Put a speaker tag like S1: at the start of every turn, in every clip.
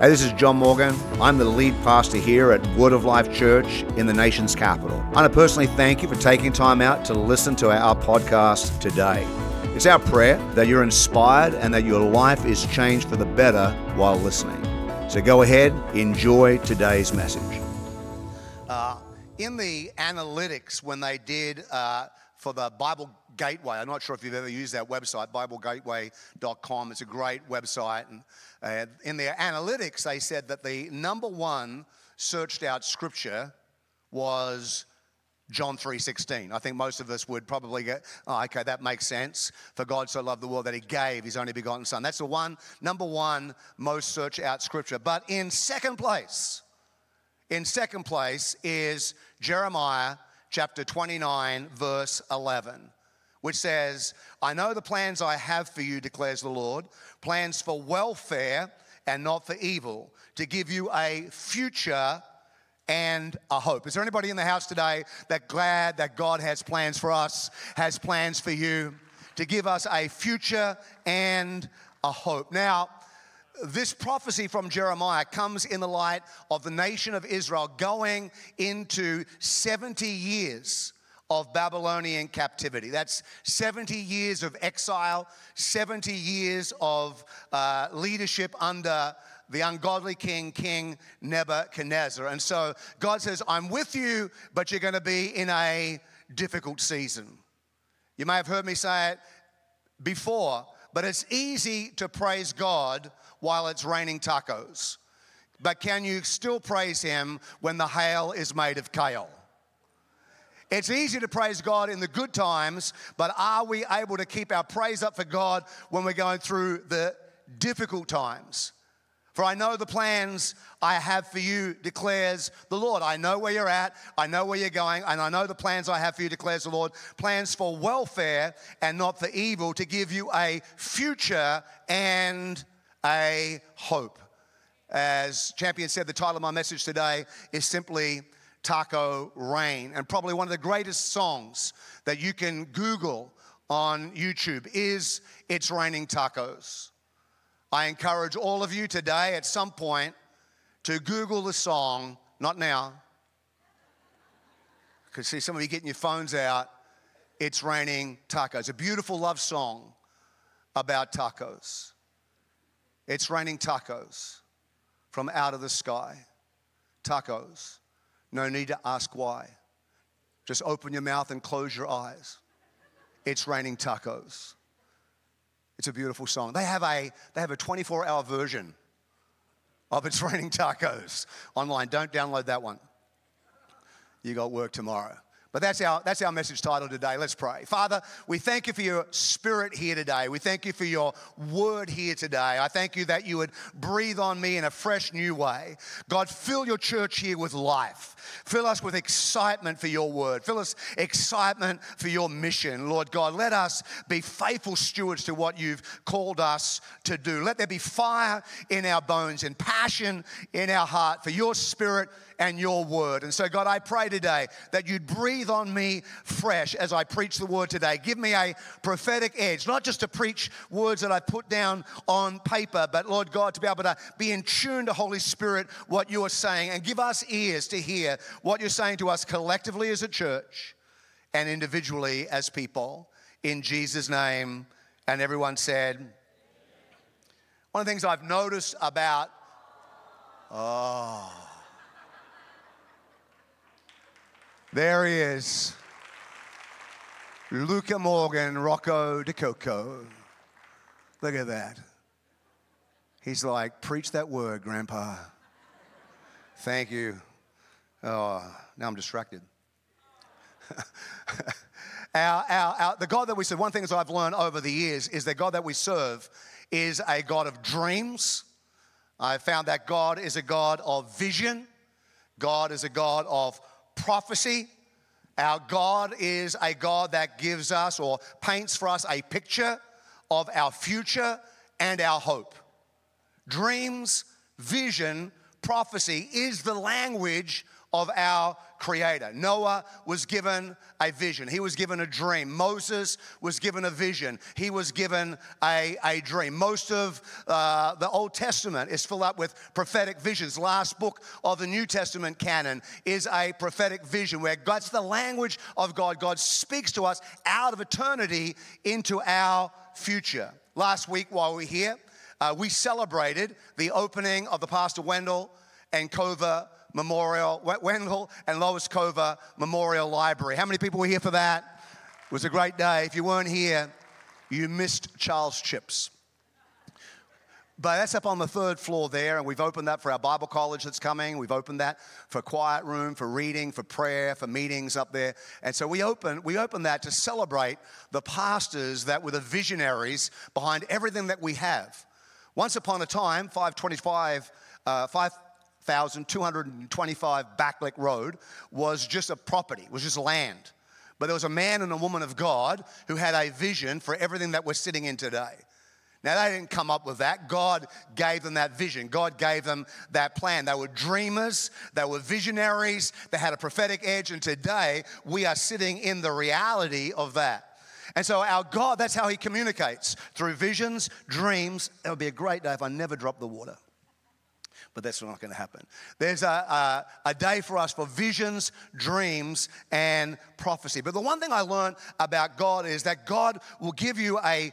S1: Hey, this is John Morgan. I'm the lead pastor here at Word of Life Church in the nation's capital. I want to personally thank you for taking time out to listen to our podcast today. It's our prayer that you're inspired and that your life is changed for the better while listening. So go ahead, enjoy today's message.
S2: Uh, in the analytics, when they did uh, for the Bible Gateway, I'm not sure if you've ever used that website, BibleGateway.com. It's a great website. And uh, in their analytics, they said that the number one searched out scripture was John 3:16. I think most of us would probably get, oh, okay, that makes sense. For God so loved the world that he gave his only begotten son. That's the one number one most searched out scripture. But in second place, in second place is Jeremiah chapter 29 verse 11 which says, I know the plans I have for you, declares the Lord, plans for welfare and not for evil, to give you a future and a hope. Is there anybody in the house today that glad that God has plans for us, has plans for you, to give us a future and a hope? Now, this prophecy from Jeremiah comes in the light of the nation of Israel going into 70 years of Babylonian captivity. That's 70 years of exile, 70 years of uh, leadership under the ungodly king, King Nebuchadnezzar. And so God says, I'm with you, but you're going to be in a difficult season. You may have heard me say it before, but it's easy to praise God while it's raining tacos. But can you still praise Him when the hail is made of kale? It's easy to praise God in the good times, but are we able to keep our praise up for God when we're going through the difficult times? For I know the plans I have for you, declares the Lord. I know where you're at, I know where you're going, and I know the plans I have for you, declares the Lord. Plans for welfare and not for evil, to give you a future and a hope. As Champion said, the title of my message today is simply Taco Rain. And probably one of the greatest songs that you can Google on YouTube is It's Raining Tacos. I encourage all of you today at some point to Google the song, not now, because see some of you getting your phones out. It's Raining Tacos, a beautiful love song about tacos. It's raining tacos from out of the sky. Tacos. No need to ask why. Just open your mouth and close your eyes. It's raining tacos. It's a beautiful song. They have a, they have a 24 hour version of It's Raining Tacos online. Don't download that one. You got work tomorrow. But that's our, that's our message title today. Let's pray. Father, we thank you for your spirit here today. We thank you for your word here today. I thank you that you would breathe on me in a fresh new way. God, fill your church here with life. Fill us with excitement for your word. Fill us excitement for your mission. Lord God, let us be faithful stewards to what you've called us to do. Let there be fire in our bones and passion in our heart for your spirit and your word. And so, God, I pray today that you'd breathe on me fresh as I preach the word today. Give me a prophetic edge, not just to preach words that I put down on paper, but Lord God, to be able to be in tune to Holy Spirit, what you are saying, and give us ears to hear what you're saying to us collectively as a church and individually as people. In Jesus' name. And everyone said, one of the things I've noticed about, oh, There he is. Luca Morgan, Rocco DeCoco. Look at that. He's like, preach that word, Grandpa. Thank you. Oh, now I'm distracted. our, our, our, the God that we serve, one thing that I've learned over the years is that God that we serve is a God of dreams. I found that God is a God of vision. God is a God of prophecy. Our God is a God that gives us or paints for us a picture of our future and our hope. Dreams, vision, prophecy is the language of our Creator. Noah was given a vision, he was given a dream. Moses was given a vision, he was given a, a dream. Most of uh, the Old Testament is filled up with prophetic visions. Last book of the New Testament canon is a prophetic vision where God's the language of God. God speaks to us out of eternity into our future. Last week, while we were here, uh, we celebrated the opening of the Pastor Wendell and Cova Memorial, Wendell and Lois Cova Memorial Library. How many people were here for that? It was a great day. If you weren't here, you missed Charles Chips. But that's up on the third floor there, and we've opened that for our Bible college that's coming. We've opened that for quiet room, for reading, for prayer, for meetings up there. And so we open we open that to celebrate the pastors that were the visionaries behind everything that we have. Once upon a time, 525, uh, 5,225 Backlick Road was just a property, was just land. But there was a man and a woman of God who had a vision for everything that we're sitting in today. Now, they didn't come up with that. God gave them that vision. God gave them that plan. They were dreamers, they were visionaries, they had a prophetic edge, and today we are sitting in the reality of that. And so, our God, that's how He communicates through visions, dreams. It would be a great day if I never dropped the water. But that's not going to happen. There's a, a, a day for us for visions, dreams, and prophecy. But the one thing I learned about God is that God will give you a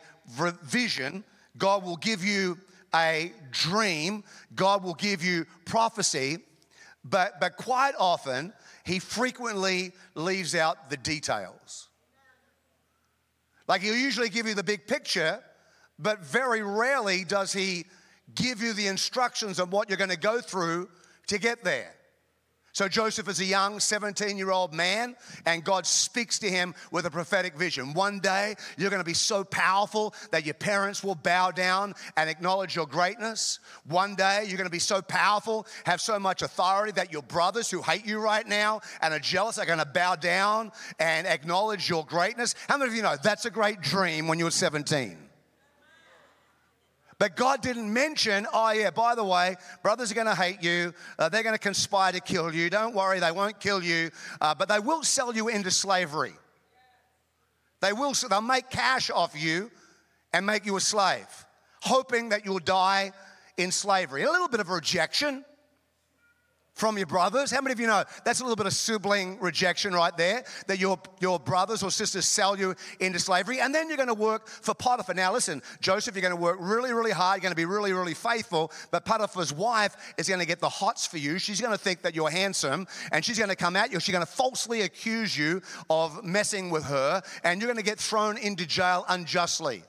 S2: vision, God will give you a dream, God will give you prophecy, but, but quite often, He frequently leaves out the details. Like he'll usually give you the big picture, but very rarely does he give you the instructions on what you're going to go through to get there. So Joseph is a young 17 year old man, and God speaks to him with a prophetic vision. One day, you're going to be so powerful that your parents will bow down and acknowledge your greatness. One day, you're going to be so powerful, have so much authority that your brothers who hate you right now and are jealous are going to bow down and acknowledge your greatness. How many of you know that's a great dream when you were 17? But God didn't mention, oh, yeah, by the way, brothers are going to hate you. Uh, they're going to conspire to kill you. Don't worry, they won't kill you, uh, but they will sell you into slavery. They will, they'll make cash off you and make you a slave, hoping that you'll die in slavery. A little bit of rejection from your brothers. How many of you know that's a little bit of sibling rejection right there? That your, your brothers or sisters sell you into slavery, and then you're going to work for Potiphar. Now, listen, Joseph, you're going to work really, really hard. You're going to be really, really faithful, but Potiphar's wife is going to get the hots for you. She's going to think that you're handsome, and she's going to come at you. She's going to falsely accuse you of messing with her, and you're going to get thrown into jail unjustly.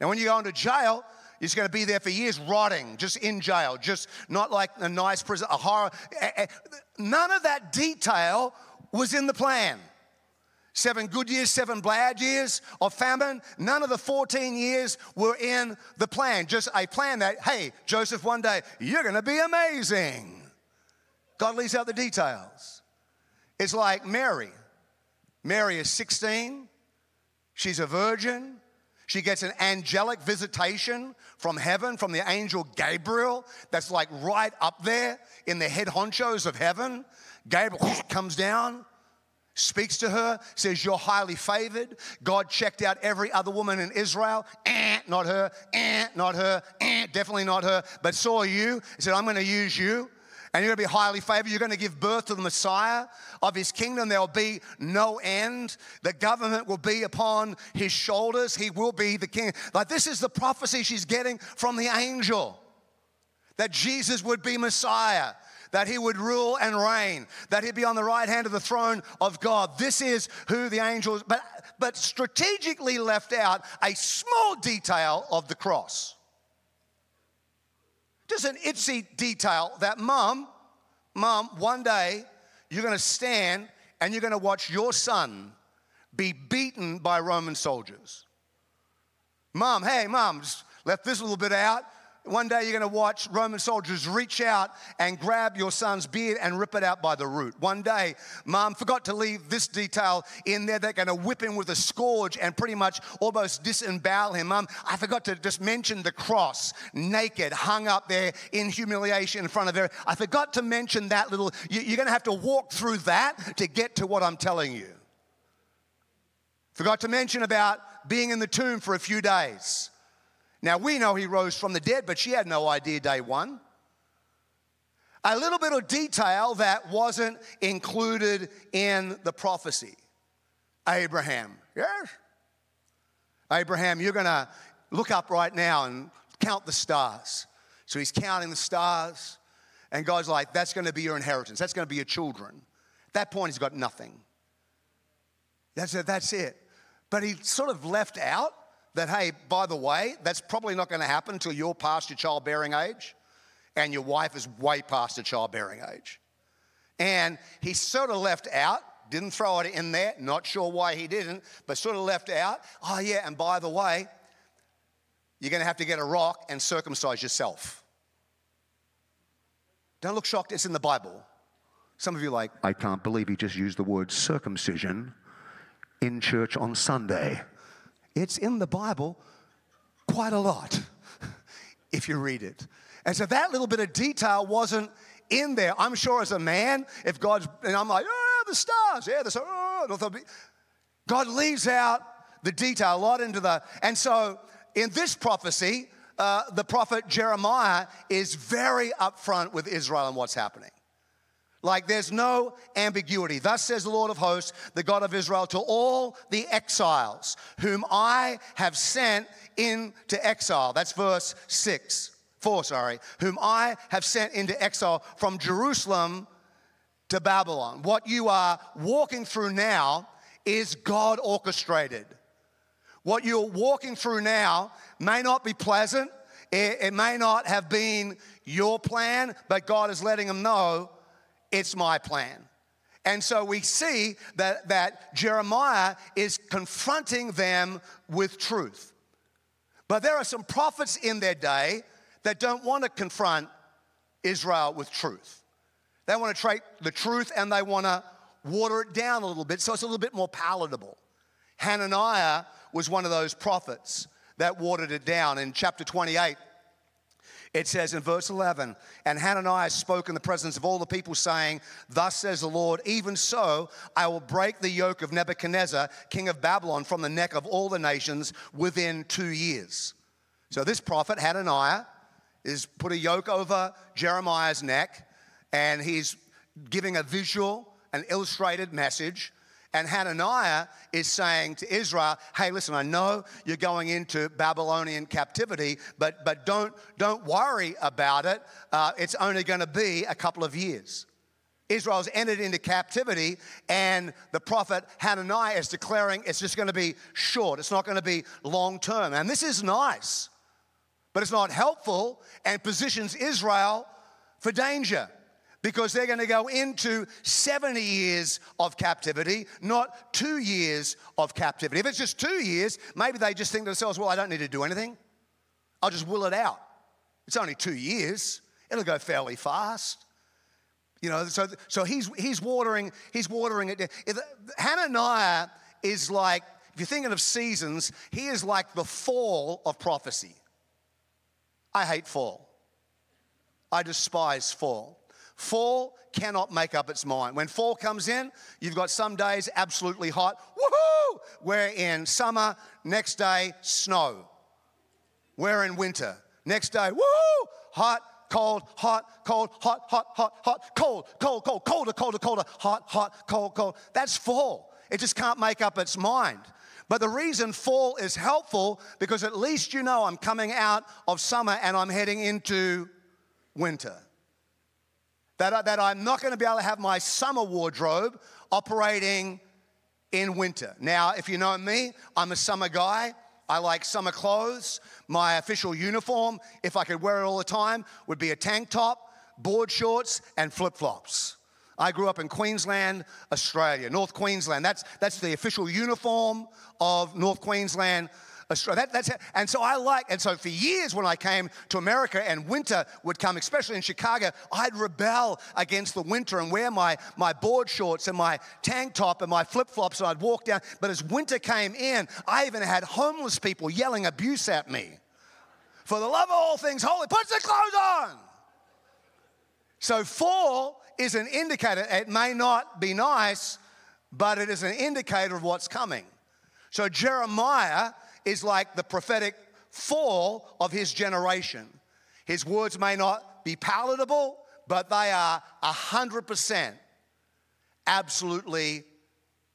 S2: Now, when you go into jail, He's going to be there for years, rotting, just in jail, just not like a nice prison, a horror. None of that detail was in the plan. Seven good years, seven bad years of famine. None of the 14 years were in the plan. Just a plan that, hey, Joseph, one day you're going to be amazing. God leaves out the details. It's like Mary. Mary is 16, she's a virgin. She gets an angelic visitation from heaven, from the angel Gabriel, that's like right up there in the head honchos of heaven. Gabriel comes down, speaks to her, says, You're highly favored. God checked out every other woman in Israel. Eh, not her, eh, not her, eh, definitely not her, but saw you. He said, I'm going to use you and you're going to be highly favored. You're going to give birth to the Messiah of his kingdom. There will be no end. The government will be upon his shoulders. He will be the king. Like this is the prophecy she's getting from the angel that Jesus would be Messiah. That he would rule and reign, that he'd be on the right hand of the throne of God. This is who the angels, but, but strategically left out a small detail of the cross. Just an itsy detail that mom, mom, one day you're going to stand and you're going to watch your son be beaten by Roman soldiers. Mom, hey, mom, just left this little bit out. One day you're going to watch Roman soldiers reach out and grab your son's beard and rip it out by the root. One day, mom forgot to leave this detail in there. They're going to whip him with a scourge and pretty much almost disembowel him. Mom, I forgot to just mention the cross, naked, hung up there in humiliation in front of her. I forgot to mention that little, you're going to have to walk through that to get to what I'm telling you. Forgot to mention about being in the tomb for a few days. Now, we know he rose from the dead, but she had no idea day one. A little bit of detail that wasn't included in the prophecy. Abraham, yes? Abraham, you're going to look up right now and count the stars. So he's counting the stars, and God's like, that's going to be your inheritance. That's going to be your children. At that point, he's got nothing. That's it. That's it. But he sort of left out that, hey, by the way, that's probably not going to happen until you're past your childbearing age and your wife is way past her childbearing age. And he sort of left out, didn't throw it in there, not sure why he didn't, but sort of left out, oh, yeah, and by the way, you're going to have to get a rock and circumcise yourself. Don't look shocked, it's in the Bible. Some of you like, I can't believe he just used the word circumcision in church on Sunday. It's in the Bible quite a lot if you read it. And so that little bit of detail wasn't in there. I'm sure as a man, if God's, and I'm like, oh, the stars, yeah, the stars, oh, God leaves out the detail a lot into the, and so in this prophecy, uh, the prophet Jeremiah is very upfront with Israel and what's happening. Like there's no ambiguity. Thus says the Lord of hosts, the God of Israel, to all the exiles whom I have sent into exile. That's verse 6, 4, sorry. Whom I have sent into exile from Jerusalem to Babylon. What you are walking through now is God orchestrated. What you're walking through now may not be pleasant, it, it may not have been your plan, but God is letting them know it's my plan. And so we see that, that Jeremiah is confronting them with truth. But there are some prophets in their day that don't want to confront Israel with truth. They want to take the truth and they want to water it down a little bit so it's a little bit more palatable. Hananiah was one of those prophets that watered it down. In chapter 28, it says in verse 11, and Hananiah spoke in the presence of all the people, saying, Thus says the Lord, even so I will break the yoke of Nebuchadnezzar, king of Babylon, from the neck of all the nations within two years. So this prophet, Hananiah, is put a yoke over Jeremiah's neck, and he's giving a visual, an illustrated message and Hananiah is saying to Israel, hey, listen, I know you're going into Babylonian captivity, but, but don't, don't worry about it. Uh, it's only going to be a couple of years. Israel's entered into captivity, and the prophet Hananiah is declaring it's just going to be short, it's not going to be long term. And this is nice, but it's not helpful and positions Israel for danger because they're going to go into 70 years of captivity, not two years of captivity. If it's just two years, maybe they just think to themselves, well, I don't need to do anything. I'll just will it out. It's only two years, it'll go fairly fast. You know, so, so he's, he's watering, he's watering it. If, Hananiah is like, if you're thinking of seasons, he is like the fall of prophecy. I hate fall. I despise fall. Fall cannot make up its mind. When fall comes in, you've got some days absolutely hot, woohoo! We're in summer, next day, snow. We're in winter. Next day, woohoo! Hot, cold, hot, cold, hot, hot, hot, hot, cold, cold, cold, colder, colder, colder, hot, hot, cold, cold. That's fall. It just can't make up its mind. But the reason fall is helpful because at least you know I'm coming out of summer and I'm heading into winter that, I, that I'm not going to be able to have my summer wardrobe operating in winter. Now, if you know me, I'm a summer guy. I like summer clothes. My official uniform, if I could wear it all the time, would be a tank top, board shorts, and flip flops. I grew up in Queensland, Australia, North Queensland. That's, that's the official uniform of North Queensland, Australia. That, that's and so I like, and so for years when I came to America and winter would come, especially in Chicago, I'd rebel against the winter and wear my, my board shorts and my tank top and my flip flops and I'd walk down. But as winter came in, I even had homeless people yelling abuse at me. For the love of all things holy, put the clothes on. So fall is an indicator. It may not be nice, but it is an indicator of what's coming. So Jeremiah is like the prophetic fall of his generation. His words may not be palatable, but they are 100% absolutely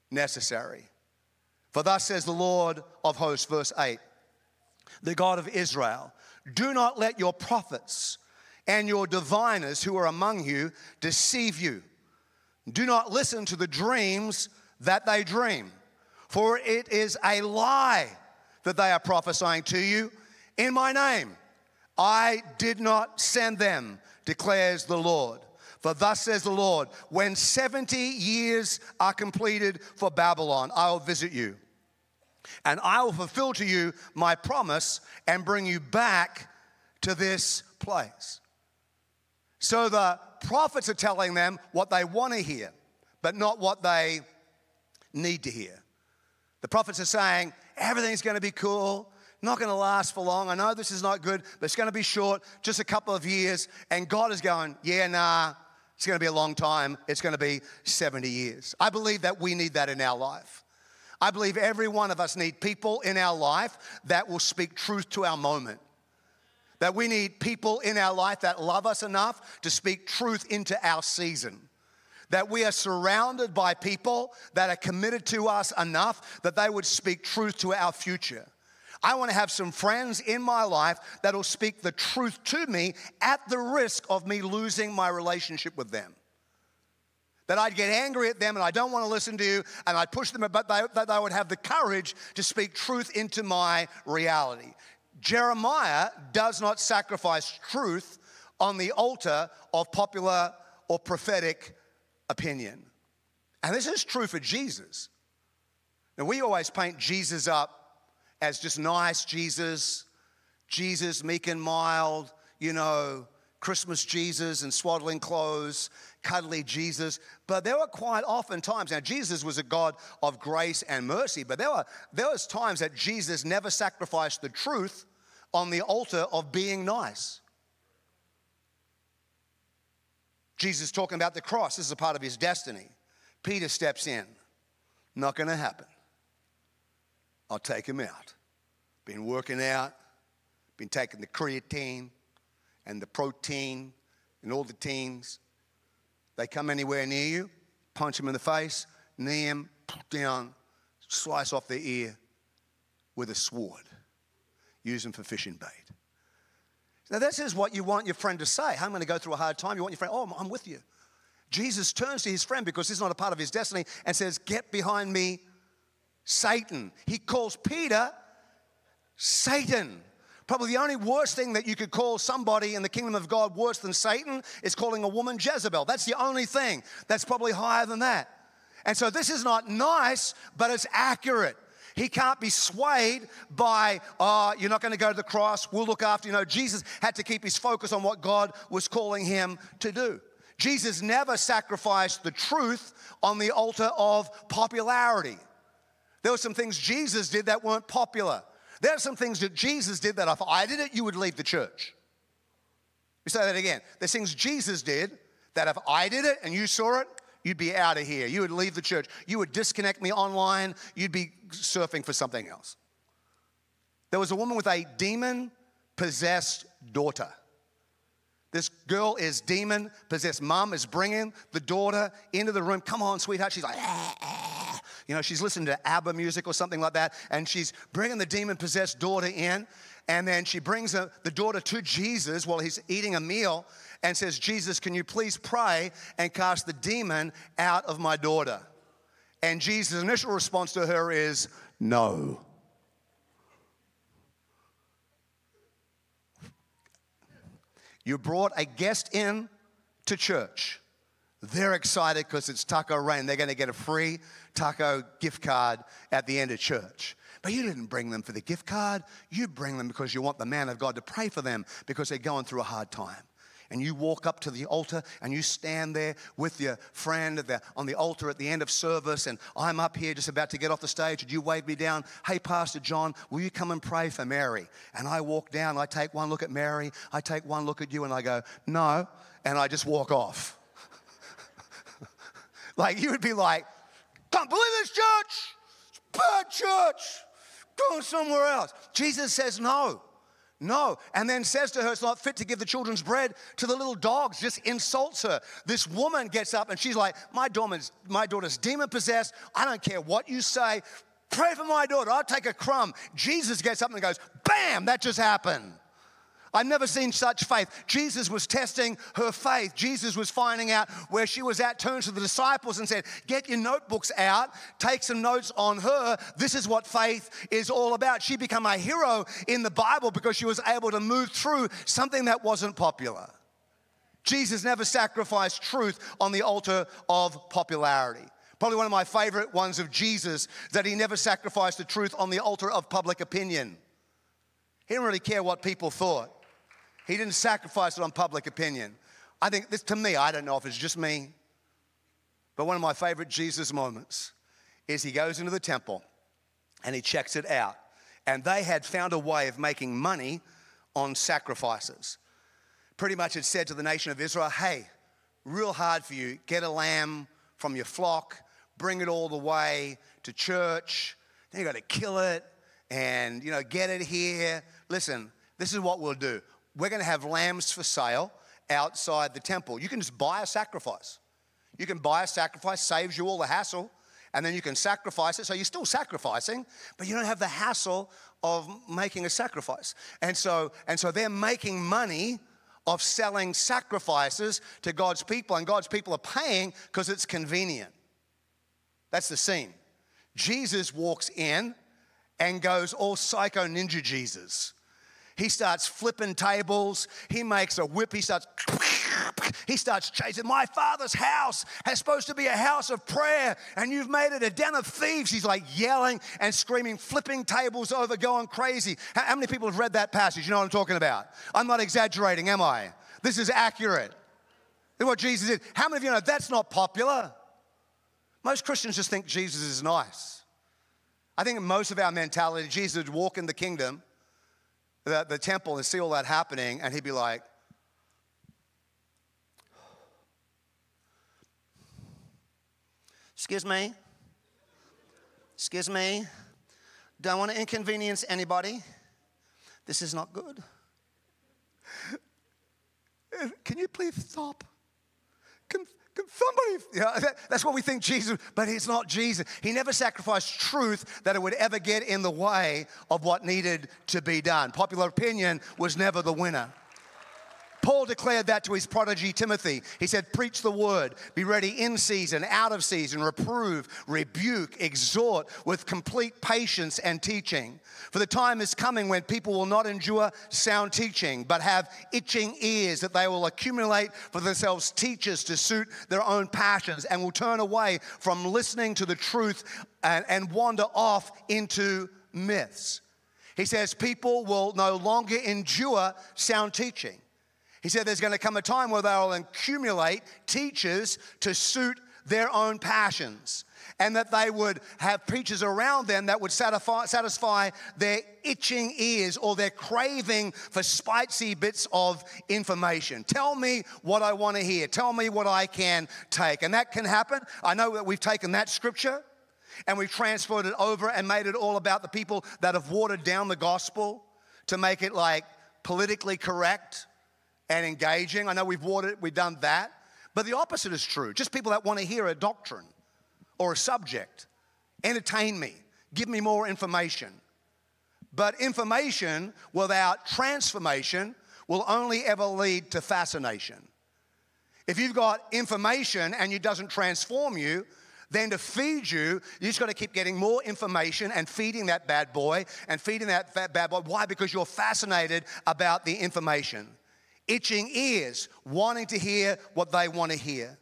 S2: necessary. For thus says the Lord of hosts, verse 8, the God of Israel, do not let your prophets and your diviners who are among you deceive you. Do not listen to the dreams that they dream, for it is a lie that they are prophesying to you in my name. I did not send them, declares the Lord. For thus says the Lord, when 70 years are completed for Babylon, I will visit you. And I will fulfill to you my promise and bring you back to this place. So the prophets are telling them what they want to hear, but not what they need to hear. The prophets are saying, everything's going to be cool, not going to last for long. I know this is not good, but it's going to be short, just a couple of years. And God is going, yeah, nah, it's going to be a long time. It's going to be 70 years. I believe that we need that in our life. I believe every one of us need people in our life that will speak truth to our moment. That we need people in our life that love us enough to speak truth into our season. That we are surrounded by people that are committed to us enough that they would speak truth to our future. I want to have some friends in my life that'll speak the truth to me at the risk of me losing my relationship with them. That I'd get angry at them and I don't want to listen to you and I'd push them, but that they would have the courage to speak truth into my reality. Jeremiah does not sacrifice truth on the altar of popular or prophetic opinion. And this is true for Jesus. Now, we always paint Jesus up as just nice Jesus, Jesus, meek and mild, you know, Christmas Jesus and swaddling clothes, cuddly Jesus. But there were quite often times, now Jesus was a God of grace and mercy, but there were there was times that Jesus never sacrificed the truth on the altar of being nice. Jesus talking about the cross. This is a part of his destiny. Peter steps in. Not going to happen. I'll take him out. Been working out, been taking the creatine and the protein and all the teens. They come anywhere near you, punch them in the face, knee them down, slice off their ear with a sword use them for fishing bait. Now, this is what you want your friend to say. I'm going to go through a hard time. You want your friend, oh, I'm with you. Jesus turns to his friend because this is not a part of his destiny and says, Get behind me, Satan. He calls Peter Satan. Probably the only worst thing that you could call somebody in the kingdom of God worse than Satan is calling a woman Jezebel. That's the only thing that's probably higher than that. And so this is not nice, but it's accurate. He can't be swayed by, oh, you're not going to go to the cross, we'll look after you. know, Jesus had to keep his focus on what God was calling him to do. Jesus never sacrificed the truth on the altar of popularity. There were some things Jesus did that weren't popular. There are some things that Jesus did that if I did it, you would leave the church. We say that again. There's things Jesus did that if I did it and you saw it, you'd be out of here. You would leave the church. You would disconnect me online. You'd be surfing for something else. There was a woman with a demon possessed daughter. This girl is demon possessed. Mom is bringing the daughter into the room. Come on, sweetheart. She's like, ah, ah. you know, she's listening to ABBA music or something like that. And she's bringing the demon possessed daughter in. And then she brings the daughter to Jesus while he's eating a meal and says, Jesus, can you please pray and cast the demon out of my daughter? And Jesus' initial response to her is, No. You brought a guest in to church They're excited because it's Taco Rain. They're going to get a free taco gift card at the end of church. But you didn't bring them for the gift card. You bring them because you want the man of God to pray for them because they're going through a hard time and you walk up to the altar and you stand there with your friend the, on the altar at the end of service, and I'm up here just about to get off the stage, and you wave me down, Hey, Pastor John, will you come and pray for Mary? And I walk down, I take one look at Mary, I take one look at you, and I go, No, and I just walk off. like you would be like, Can't believe this church, it's bad church, go somewhere else. Jesus says, No. No. And then says to her, It's not fit to give the children's bread to the little dogs, just insults her. This woman gets up and she's like, My daughter's, my daughter's demon possessed. I don't care what you say. Pray for my daughter. I'll take a crumb. Jesus gets up and goes, Bam, that just happened. I've never seen such faith. Jesus was testing her faith. Jesus was finding out where she was at, turned to the disciples and said, Get your notebooks out, take some notes on her. This is what faith is all about. She became a hero in the Bible because she was able to move through something that wasn't popular. Jesus never sacrificed truth on the altar of popularity. Probably one of my favorite ones of Jesus that he never sacrificed the truth on the altar of public opinion. He didn't really care what people thought. He didn't sacrifice it on public opinion. I think this, to me, I don't know if it's just me, but one of my favorite Jesus moments is he goes into the temple and he checks it out. And they had found a way of making money on sacrifices. Pretty much it said to the nation of Israel, hey, real hard for you, get a lamb from your flock, bring it all the way to church, then you got to kill it and you know get it here. Listen, this is what we'll do we're going to have lambs for sale outside the temple. You can just buy a sacrifice. You can buy a sacrifice, saves you all the hassle, and then you can sacrifice it. So you're still sacrificing, but you don't have the hassle of making a sacrifice. And so, and so they're making money of selling sacrifices to God's people, and God's people are paying because it's convenient. That's the scene. Jesus walks in and goes all psycho ninja Jesus. He starts flipping tables. He makes a whip. He starts. He starts chasing. My father's house is supposed to be a house of prayer, and you've made it a den of thieves. He's like yelling and screaming, flipping tables over, going crazy. How many people have read that passage? You know what I'm talking about? I'm not exaggerating, am I? This is accurate. Look what Jesus did. How many of you know that's not popular? Most Christians just think Jesus is nice. I think most of our mentality, Jesus would walk in the kingdom the, the temple and see all that happening, and he'd be like, Excuse me? Excuse me? Don't want to inconvenience anybody. This is not good. Can you please stop? Can, somebody, yeah, that, that's what we think Jesus, but it's not Jesus. He never sacrificed truth that it would ever get in the way of what needed to be done. Popular opinion was never the winner. Paul declared that to his prodigy Timothy. He said, Preach the word, be ready in season, out of season, reprove, rebuke, exhort with complete patience and teaching. For the time is coming when people will not endure sound teaching, but have itching ears that they will accumulate for themselves teachers to suit their own passions and will turn away from listening to the truth and, and wander off into myths. He says, People will no longer endure sound teaching. He said there's going to come a time where they'll accumulate teachers to suit their own passions and that they would have preachers around them that would satisfy, satisfy, their itching ears or their craving for spicy bits of information. Tell me what I want to hear. Tell me what I can take. And that can happen. I know that we've taken that scripture and we've transferred it over and made it all about the people that have watered down the gospel to make it like politically correct and engaging. I know we've watered, we've done that. But the opposite is true. Just people that want to hear a doctrine or a subject. Entertain me. Give me more information. But information without transformation will only ever lead to fascination. If you've got information and it doesn't transform you, then to feed you, you just got to keep getting more information and feeding that bad boy and feeding that bad boy. Why? Because you're fascinated about the information itching ears, wanting to hear what they want to hear.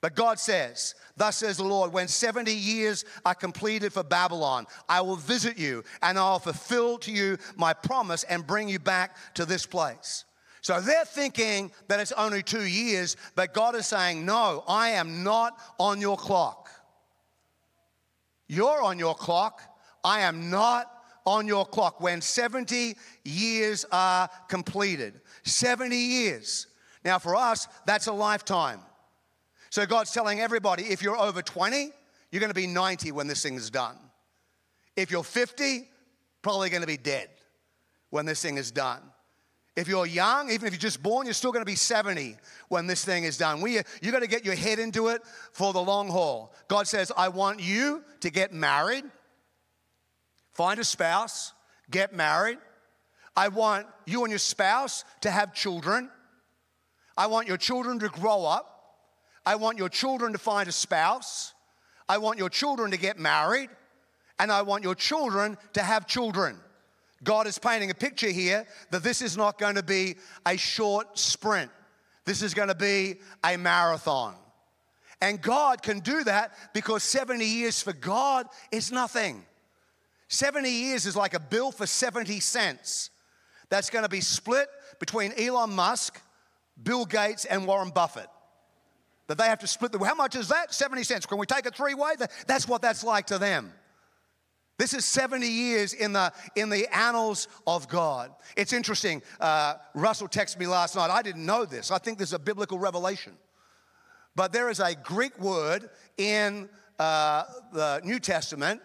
S2: But God says, Thus says the Lord, when 70 years are completed for Babylon, I will visit you and I'll fulfill to you my promise and bring you back to this place. So they're thinking that it's only two years, but God is saying, No, I am not on your clock. You're on your clock. I am not on your clock when 70 years are completed. 70 years. Now, for us, that's a lifetime. So God's telling everybody if you're over 20, you're going to be 90 when this thing is done. If you're 50, probably going to be dead when this thing is done. If you're young, even if you're just born, you're still going to be 70 when this thing is done. We, you got to get your head into it for the long haul. God says, I want you to get married, find a spouse, get married. I want you and your spouse to have children. I want your children to grow up. I want your children to find a spouse. I want your children to get married. And I want your children to have children. God is painting a picture here that this is not going to be a short sprint. This is going to be a marathon. And God can do that because 70 years for God is nothing. 70 years is like a bill for 70 cents that's going to be split between Elon Musk, Bill Gates, and Warren Buffett that they have to split the. How much is that? 70 cents. Can we take it three way? That's what that's like to them. This is 70 years in the, in the annals of God. It's interesting. Uh, Russell texted me last night. I didn't know this. I think this is a biblical revelation. But there is a Greek word in uh, the New Testament.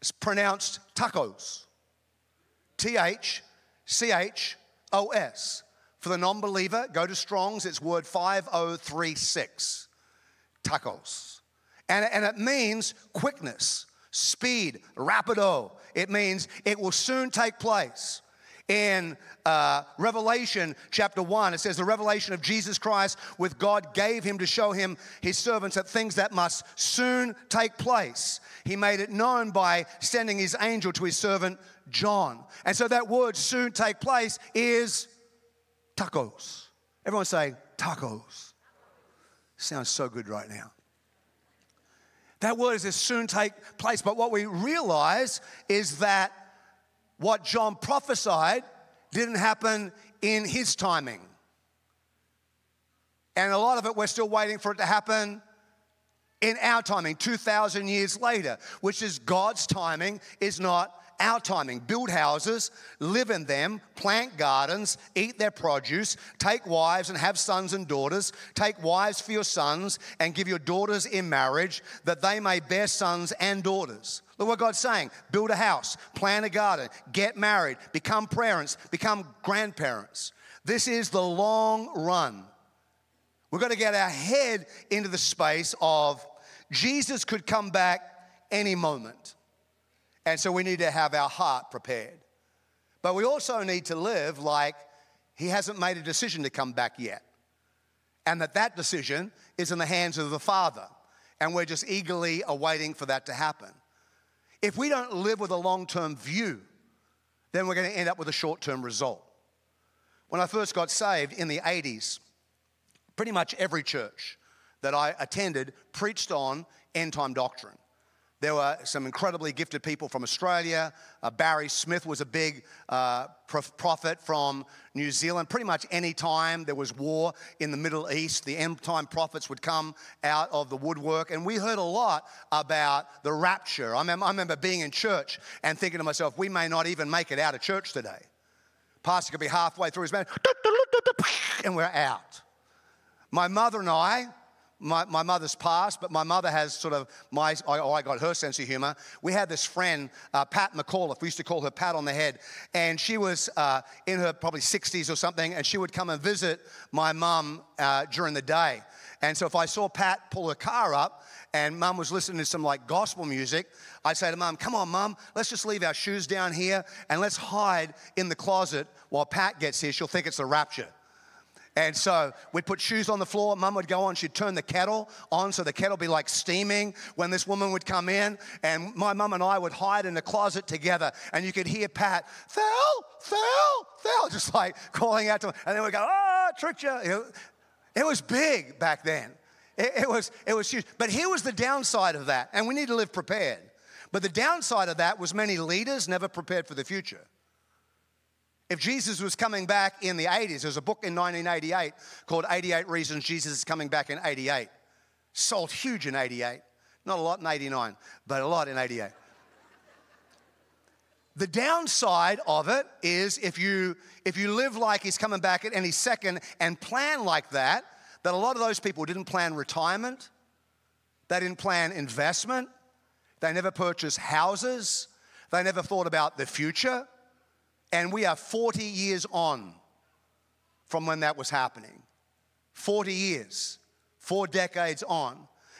S2: It's pronounced tacos. T H C H O S. For the non believer, go to Strong's, it's word 5036, tachos. And, and it means quickness, speed, rapido. It means it will soon take place. In uh, Revelation chapter 1, it says, The revelation of Jesus Christ with God gave him to show him his servants that things that must soon take place. He made it known by sending his angel to his servant John. And so that word soon take place is tacos. Everyone say tacos. Sounds so good right now. That word is soon take place, but what we realize is that what John prophesied didn't happen in his timing. And a lot of it, we're still waiting for it to happen in our timing, 2,000 years later, which is God's timing, is not our timing. Build houses, live in them, plant gardens, eat their produce, take wives and have sons and daughters. Take wives for your sons and give your daughters in marriage that they may bear sons and daughters. Look what God's saying build a house, plant a garden, get married, become parents, become grandparents. This is the long run. We've got to get our head into the space of Jesus could come back any moment. And so we need to have our heart prepared. But we also need to live like he hasn't made a decision to come back yet. And that that decision is in the hands of the Father. And we're just eagerly awaiting for that to happen. If we don't live with a long term view, then we're going to end up with a short term result. When I first got saved in the 80s, pretty much every church that I attended preached on end time doctrine. There were some incredibly gifted people from Australia. Uh, Barry Smith was a big uh, prophet from New Zealand. Pretty much any time there was war in the Middle East, the end time prophets would come out of the woodwork. And we heard a lot about the rapture. I remember, I remember being in church and thinking to myself, we may not even make it out of church today. Pastor could be halfway through his man, and we're out. My mother and I, my, my mother's passed, but my mother has sort of my, I, I got her sense of humor. We had this friend, uh, Pat McAuliffe. We used to call her Pat on the head. And she was uh, in her probably 60s or something, and she would come and visit my mum uh, during the day. And so if I saw Pat pull her car up and mum was listening to some like gospel music, I'd say to mum, come on, mum, let's just leave our shoes down here and let's hide in the closet while Pat gets here. She'll think it's the rapture. And so we'd put shoes on the floor. Mum would go on. She'd turn the kettle on so the kettle be like steaming when this woman would come in. And my mum and I would hide in the closet together. And you could hear Pat, Phil, Phil, Phil, just like calling out to him. And then we'd go, oh, tricked you. It was big back then. It was, it was huge. But here was the downside of that, and we need to live prepared. But the downside of that was many leaders never prepared for the future. If Jesus was coming back in the 80s, there's a book in 1988 called 88 Reasons Jesus is Coming Back in 88. Sold huge in 88. Not a lot in 89, but a lot in 88. The downside of it is if you if you live like he's coming back at any second and plan like that, that a lot of those people didn't plan retirement, they didn't plan investment, they never purchased houses, they never thought about the future. And we are 40 years on from when that was happening. 40 years, four decades on.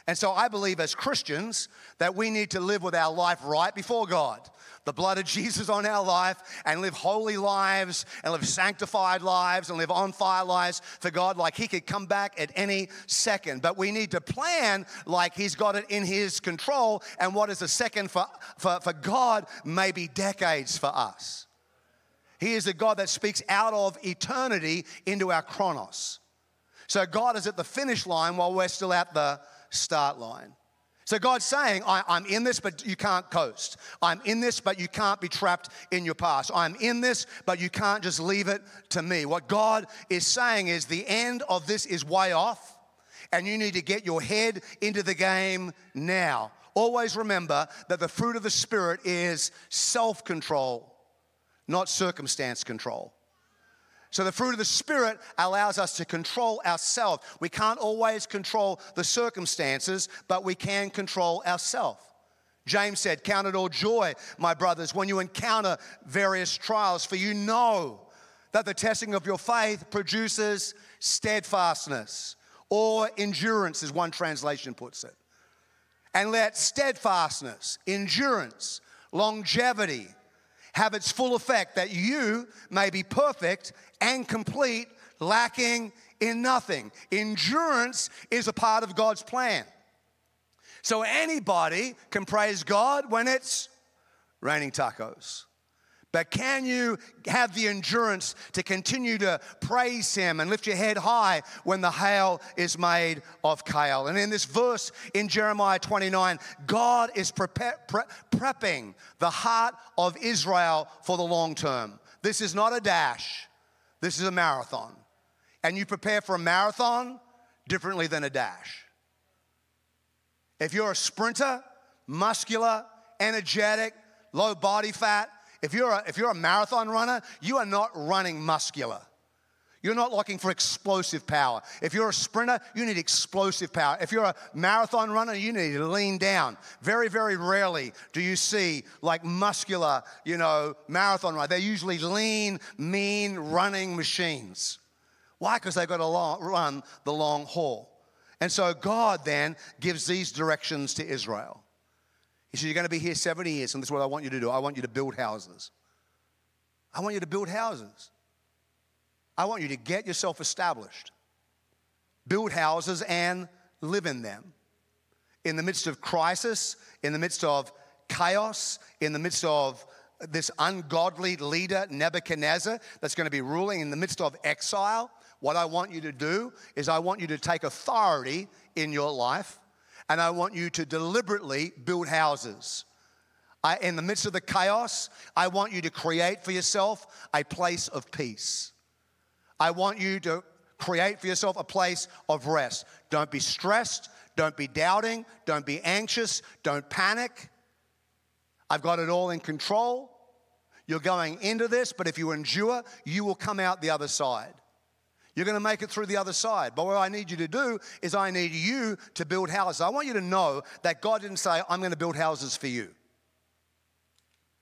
S2: And so I believe as Christians that we need to live with our life right before God. The blood of Jesus on our life and live holy lives and live sanctified lives and live on fire lives for God like He could come back at any second. But we need to plan like He's got it in His control. And what is a second for, for, for God may be decades for us. He is a God that speaks out of eternity into our chronos. So God is at the finish line while we're still at the start line. So God's saying, I, am in this, but you can't coast. I'm in this, but you can't be trapped in your past. I'm in this, but you can't just leave it to me. What God is saying is the end of this is way off, and you need to get your head into the game now. Always remember that the fruit of the Spirit is self control, not circumstance control. So the fruit of the Spirit allows us to control ourselves. We can't always control the circumstances, but we can control ourselves. James said, Count it all joy, my brothers, when you encounter various trials, for you know that the testing of your faith produces steadfastness or endurance, as one translation puts it. And let steadfastness, endurance, longevity, have its full effect, that you may be perfect and complete, lacking in nothing. Endurance is a part of God's plan. So anybody can praise God when it's raining tacos. But can you have the endurance to continue to praise Him and lift your head high when the hail is made of kale? And in this verse in Jeremiah 29, God is pre- prepping the heart of Israel for the long term. This is not a dash, this is a marathon. And you prepare for a marathon differently than a dash. If you're a sprinter, muscular, energetic, low body fat, if you're, a, if you're a marathon runner, you are not running muscular. You're not looking for explosive power. If you're a sprinter, you need explosive power. If you're a marathon runner, you need to lean down. Very, very rarely do you see like muscular, you know, marathon runner. They're usually lean, mean running machines. Why? Because they've got to long, run the long haul. And so God then gives these directions to Israel. He said, You're going to be here 70 years, and this is what I want you to do. I want you to build houses. I want you to build houses. I want you to get yourself established, build houses, and live in them. In the midst of crisis, in the midst of chaos, in the midst of this ungodly leader, Nebuchadnezzar, that's going to be ruling in the midst of exile, what I want you to do is I want you to take authority in your life and I want you to deliberately build houses. I, in the midst of the chaos, I want you to create for yourself a place of peace. I want you to create for yourself a place of rest. Don't be stressed, don't be doubting, don't be anxious, don't panic. I've got it all in control. You're going into this, but if you endure, you will come out the other side. You're going to make it through the other side. But what I need you to do is I need you to build houses. I want you to know that God didn't say, I'm going to build houses for you.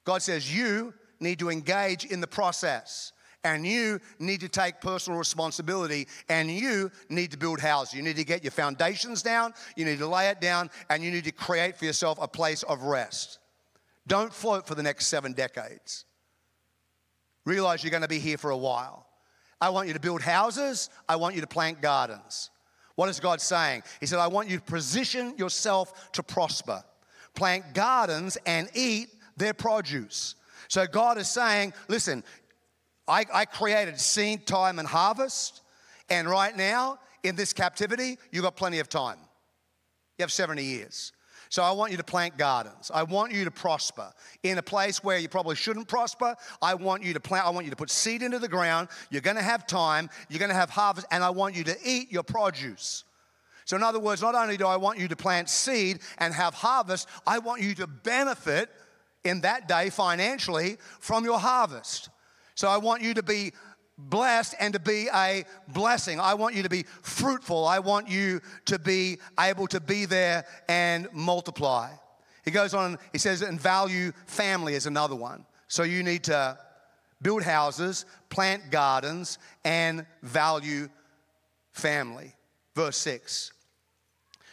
S2: God says, you need to engage in the process. And you need to take personal responsibility and you need to build houses. You need to get your foundations down, you need to lay it down, and you need to create for yourself a place of rest. Don't float for the next seven decades. Realize you're going to be here for a while. I want you to build houses. I want you to plant gardens. What is God saying? He said, I want you to position yourself to prosper, plant gardens, and eat their produce. So God is saying, listen, I, I created seed time and harvest, and right now in this captivity, you've got plenty of time. You have 70 years. So I want you to plant gardens. I want you to prosper in a place where you probably shouldn't prosper. I want you to plant, I want you to put seed into the ground. You're going to have time, you're going to have harvest, and I want you to eat your produce. So, in other words, not only do I want you to plant seed and have harvest, I want you to benefit in that day financially from your harvest. So, I want you to be blessed and to be a blessing. I want you to be fruitful. I want you to be able to be there and multiply. He goes on, he says, and value family is another one. So you need to build houses, plant gardens, and value family. Verse 6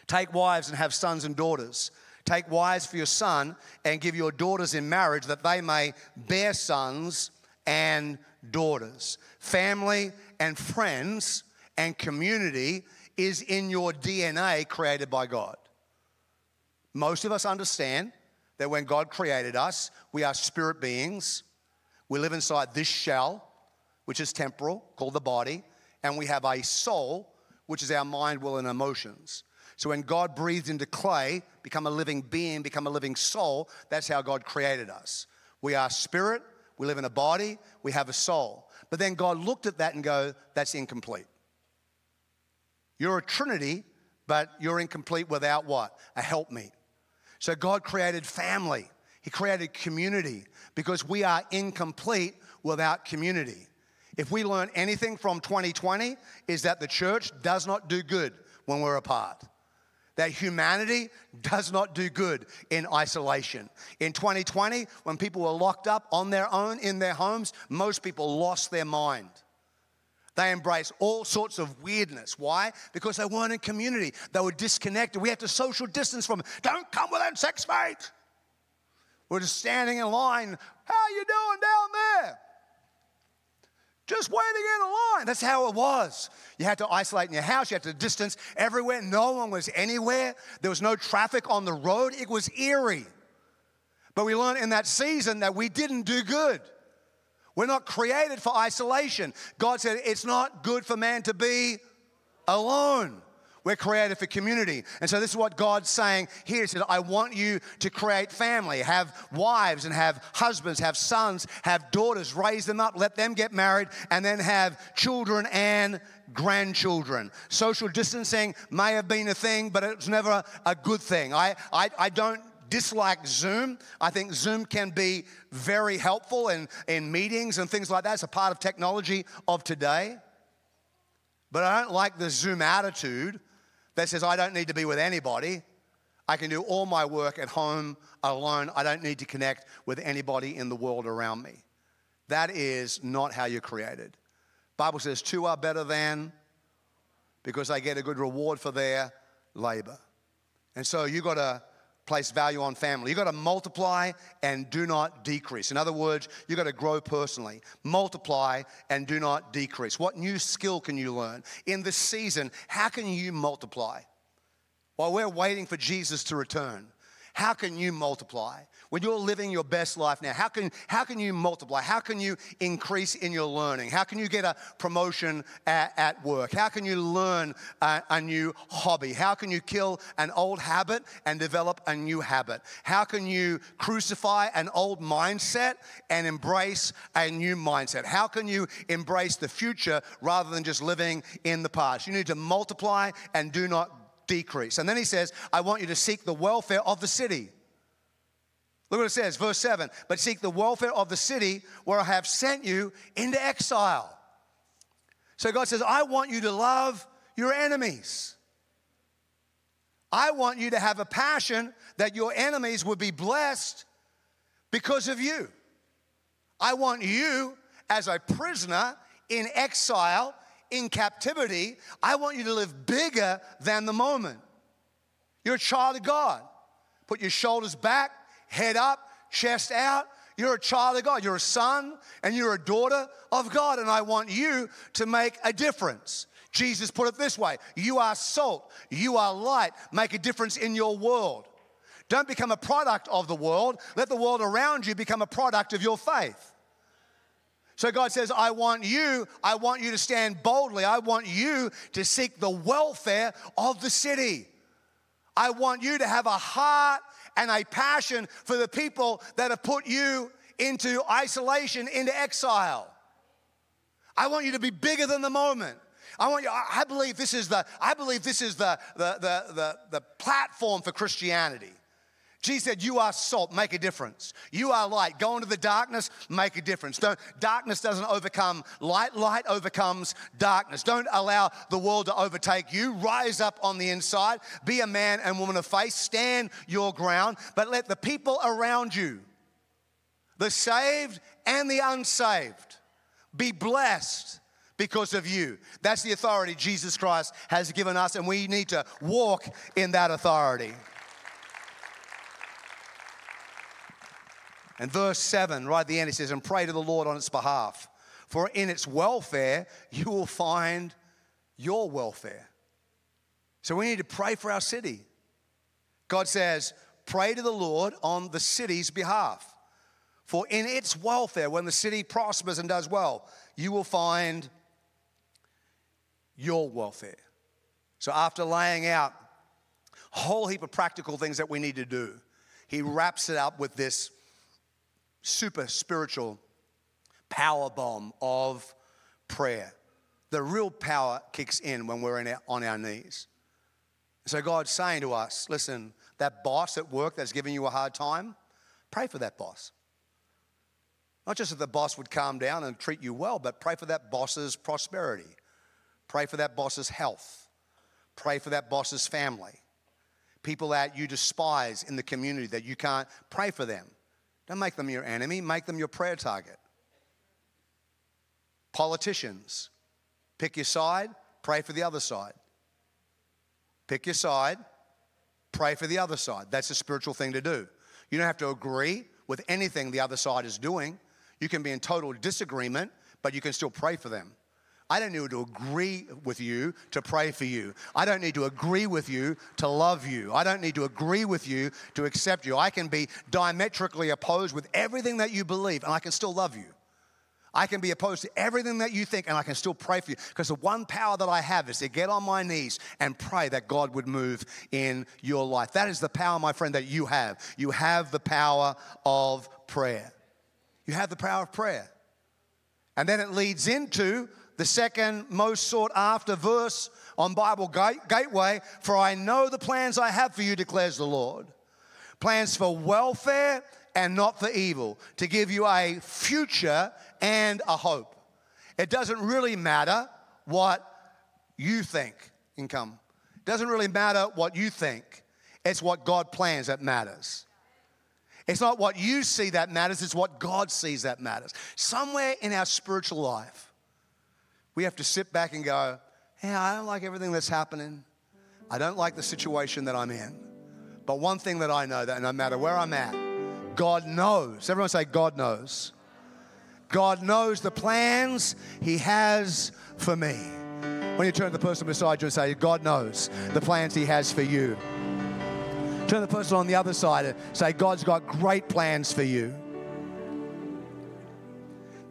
S2: Take wives and have sons and daughters. Take wives for your son and give your daughters in marriage that they may bear sons and daughters. Family and friends and community is in your DNA created by God. Most of us understand that when God created us, we are spirit beings. We live inside this shell, which is temporal, called the body, and we have a soul, which is our mind, will, and emotions. So when God breathed into clay, become a living being, become a living soul, that's how God created us. We are spirit, we live in a body, we have a soul. But then God looked at that and go, that's incomplete. You're a trinity, but you're incomplete without what? A helpmeet. So God created family. He created community because we are incomplete without community. If we learn anything from 2020 is that the church does not do good when we're apart that humanity does not do good in isolation. In 2020, when people were locked up on their own in their homes, most people lost their mind. They embraced all sorts of weirdness. Why? Because they weren't in community. They were disconnected. We had to social distance from them. Don't come within six feet. We're just standing in line. How you doing down there? Just waiting in a line. That's how it was. You had to isolate in your house, you had to distance everywhere. No one was anywhere. There was no traffic on the road. It was eerie. But we learned in that season that we didn't do good. We're not created for isolation. God said it's not good for man to be alone. We're created for community. And so this is what God's saying here. He said, I want you to create family, have wives and have husbands, have sons, have daughters, raise them up, let them get married, and then have children and grandchildren. Social distancing may have been a thing, but it was never a good thing. I, I, I don't dislike Zoom. I think Zoom can be very helpful in, in meetings and things like that. It's a part of technology of today. But I don't like the Zoom attitude that says, I don't need to be with anybody. I can do all my work at home alone. I don't need to connect with anybody in the world around me. That is not how you're created. Bible says two are better than because they get a good reward for their labor. And so you got to place value on family. You've got to multiply and do not decrease. In other words, you've got to grow personally. Multiply and do not decrease. What new skill can you learn in this season? How can you multiply? While we're waiting for Jesus to return, how can you multiply? When you're living your best life now, how can, how can you multiply? How can you increase in your learning? How can you get a promotion at, at work? How can you learn a, a new hobby? How can you kill an old habit and develop a new habit? How can you crucify an old mindset and embrace a new mindset? How can you embrace the future rather than just living in the past? You need to multiply and do not decrease. And then he says, I want you to seek the welfare of the city. Look what it says, verse 7 But seek the welfare of the city where I have sent you into exile. So God says, I want you to love your enemies. I want you to have a passion that your enemies would be blessed because of you. I want you as a prisoner in exile in captivity, I want you to live bigger than the moment. You're a child of God. Put your shoulders back, head up, chest out. You're a child of God. You're a son and you're a daughter of God. And I want you to make a difference. Jesus put it this way You are salt, you are light. Make a difference in your world. Don't become a product of the world. Let the world around you become a product of your faith. So God says, I want you, I want you to stand boldly. I want you to seek the welfare of the city. I want you to have a heart and a passion for the people that have put you into isolation, into exile. I want you to be bigger than the moment. I want you, I believe this is the, I believe this is the, the, the, the, the platform for Christianity. Jesus said, You are salt, make a difference. You are light. Go into the darkness, make a difference. Don't, darkness doesn't overcome light, light overcomes darkness. Don't allow the world to overtake you. Rise up on the inside, be a man and woman of faith, stand your ground, but let the people around you, the saved and the unsaved, be blessed because of you. That's the authority Jesus Christ has given us, and we need to walk in that authority. And verse 7, right at the end, it says, And pray to the Lord on its behalf, for in its welfare you will find your welfare. So we need to pray for our city. God says, Pray to the Lord on the city's behalf. For in its welfare, when the city prospers and does well, you will find your welfare. So after laying out a whole heap of practical things that we need to do, he wraps it up with this super spiritual power bomb of prayer. The real power kicks in when we're in our, on our knees. So God's saying to us, listen, that boss at work that's giving you a hard time, pray for that boss. Not just that the boss would calm down and treat you well, but pray for that boss's prosperity. Pray for that boss's health. Pray for that boss's family. People that you despise in the community that you can't pray for them. Don't make them your enemy, make them your prayer target. Politicians, pick your side, pray for the other side. Pick your side, pray for the other side. That's a spiritual thing to do. You don't have to agree with anything the other side is doing. You can be in total disagreement, but you can still pray for them. I don't need to agree with you to pray for you. I don't need to agree with you to love you. I don't need to agree with you to accept you. I can be diametrically opposed with everything that you believe, and I can still love you. I can be opposed to everything that you think, and I can still pray for you. Because the one power that I have is to get on my knees and pray that God would move in your life. That is the power, my friend, that you have. You have the power of prayer. You have the power of prayer. And then it leads into the second most sought after verse on Bible Gateway For I know the plans I have for you, declares the Lord. Plans for welfare and not for evil, to give you a future and a hope. It doesn't really matter what you think, income. It doesn't really matter what you think. It's what God plans that matters. It's not what you see that matters, it's what God sees that matters. Somewhere in our spiritual life, we have to sit back and go, hey, I don't like everything that's happening. I don't like the situation that I'm in. But one thing that I know that no matter where I'm at, God knows. Everyone say, God knows. God knows the plans He has for me. When you turn to the person beside you and say, God knows the plans He has for you. Turn the person on the other side and say, God's got great plans for you.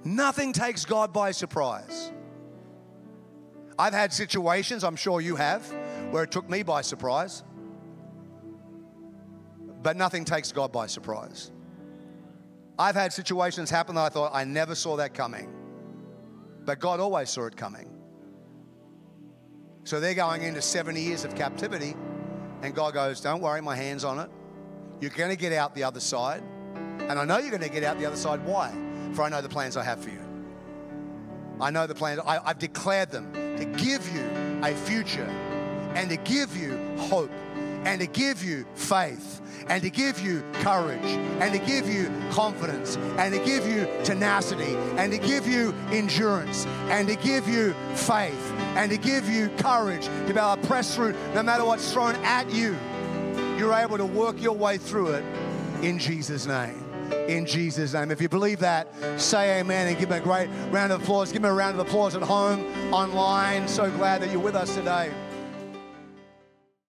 S2: Nothing takes God by surprise. I've had situations, I'm sure you have, where it took me by surprise. But nothing takes God by surprise. I've had situations happen that I thought I never saw that coming. But God always saw it coming. So they're going into 70 years of captivity, and God goes, Don't worry, my hand's on it. You're going to get out the other side. And I know you're going to get out the other side. Why? For I know the plans I have for you. I know the plans, I, I've declared them to give you a future and to give you hope and to give you faith and to give you courage and to give you confidence and to give you tenacity and to give you endurance and to give you faith and to give you courage to be able to press through no matter what's thrown at you. You're able to work your way through it in Jesus' name in Jesus' name. If you believe that, say amen and give me a great round of applause. Give me a round of applause at home, online. So glad that you're with us today.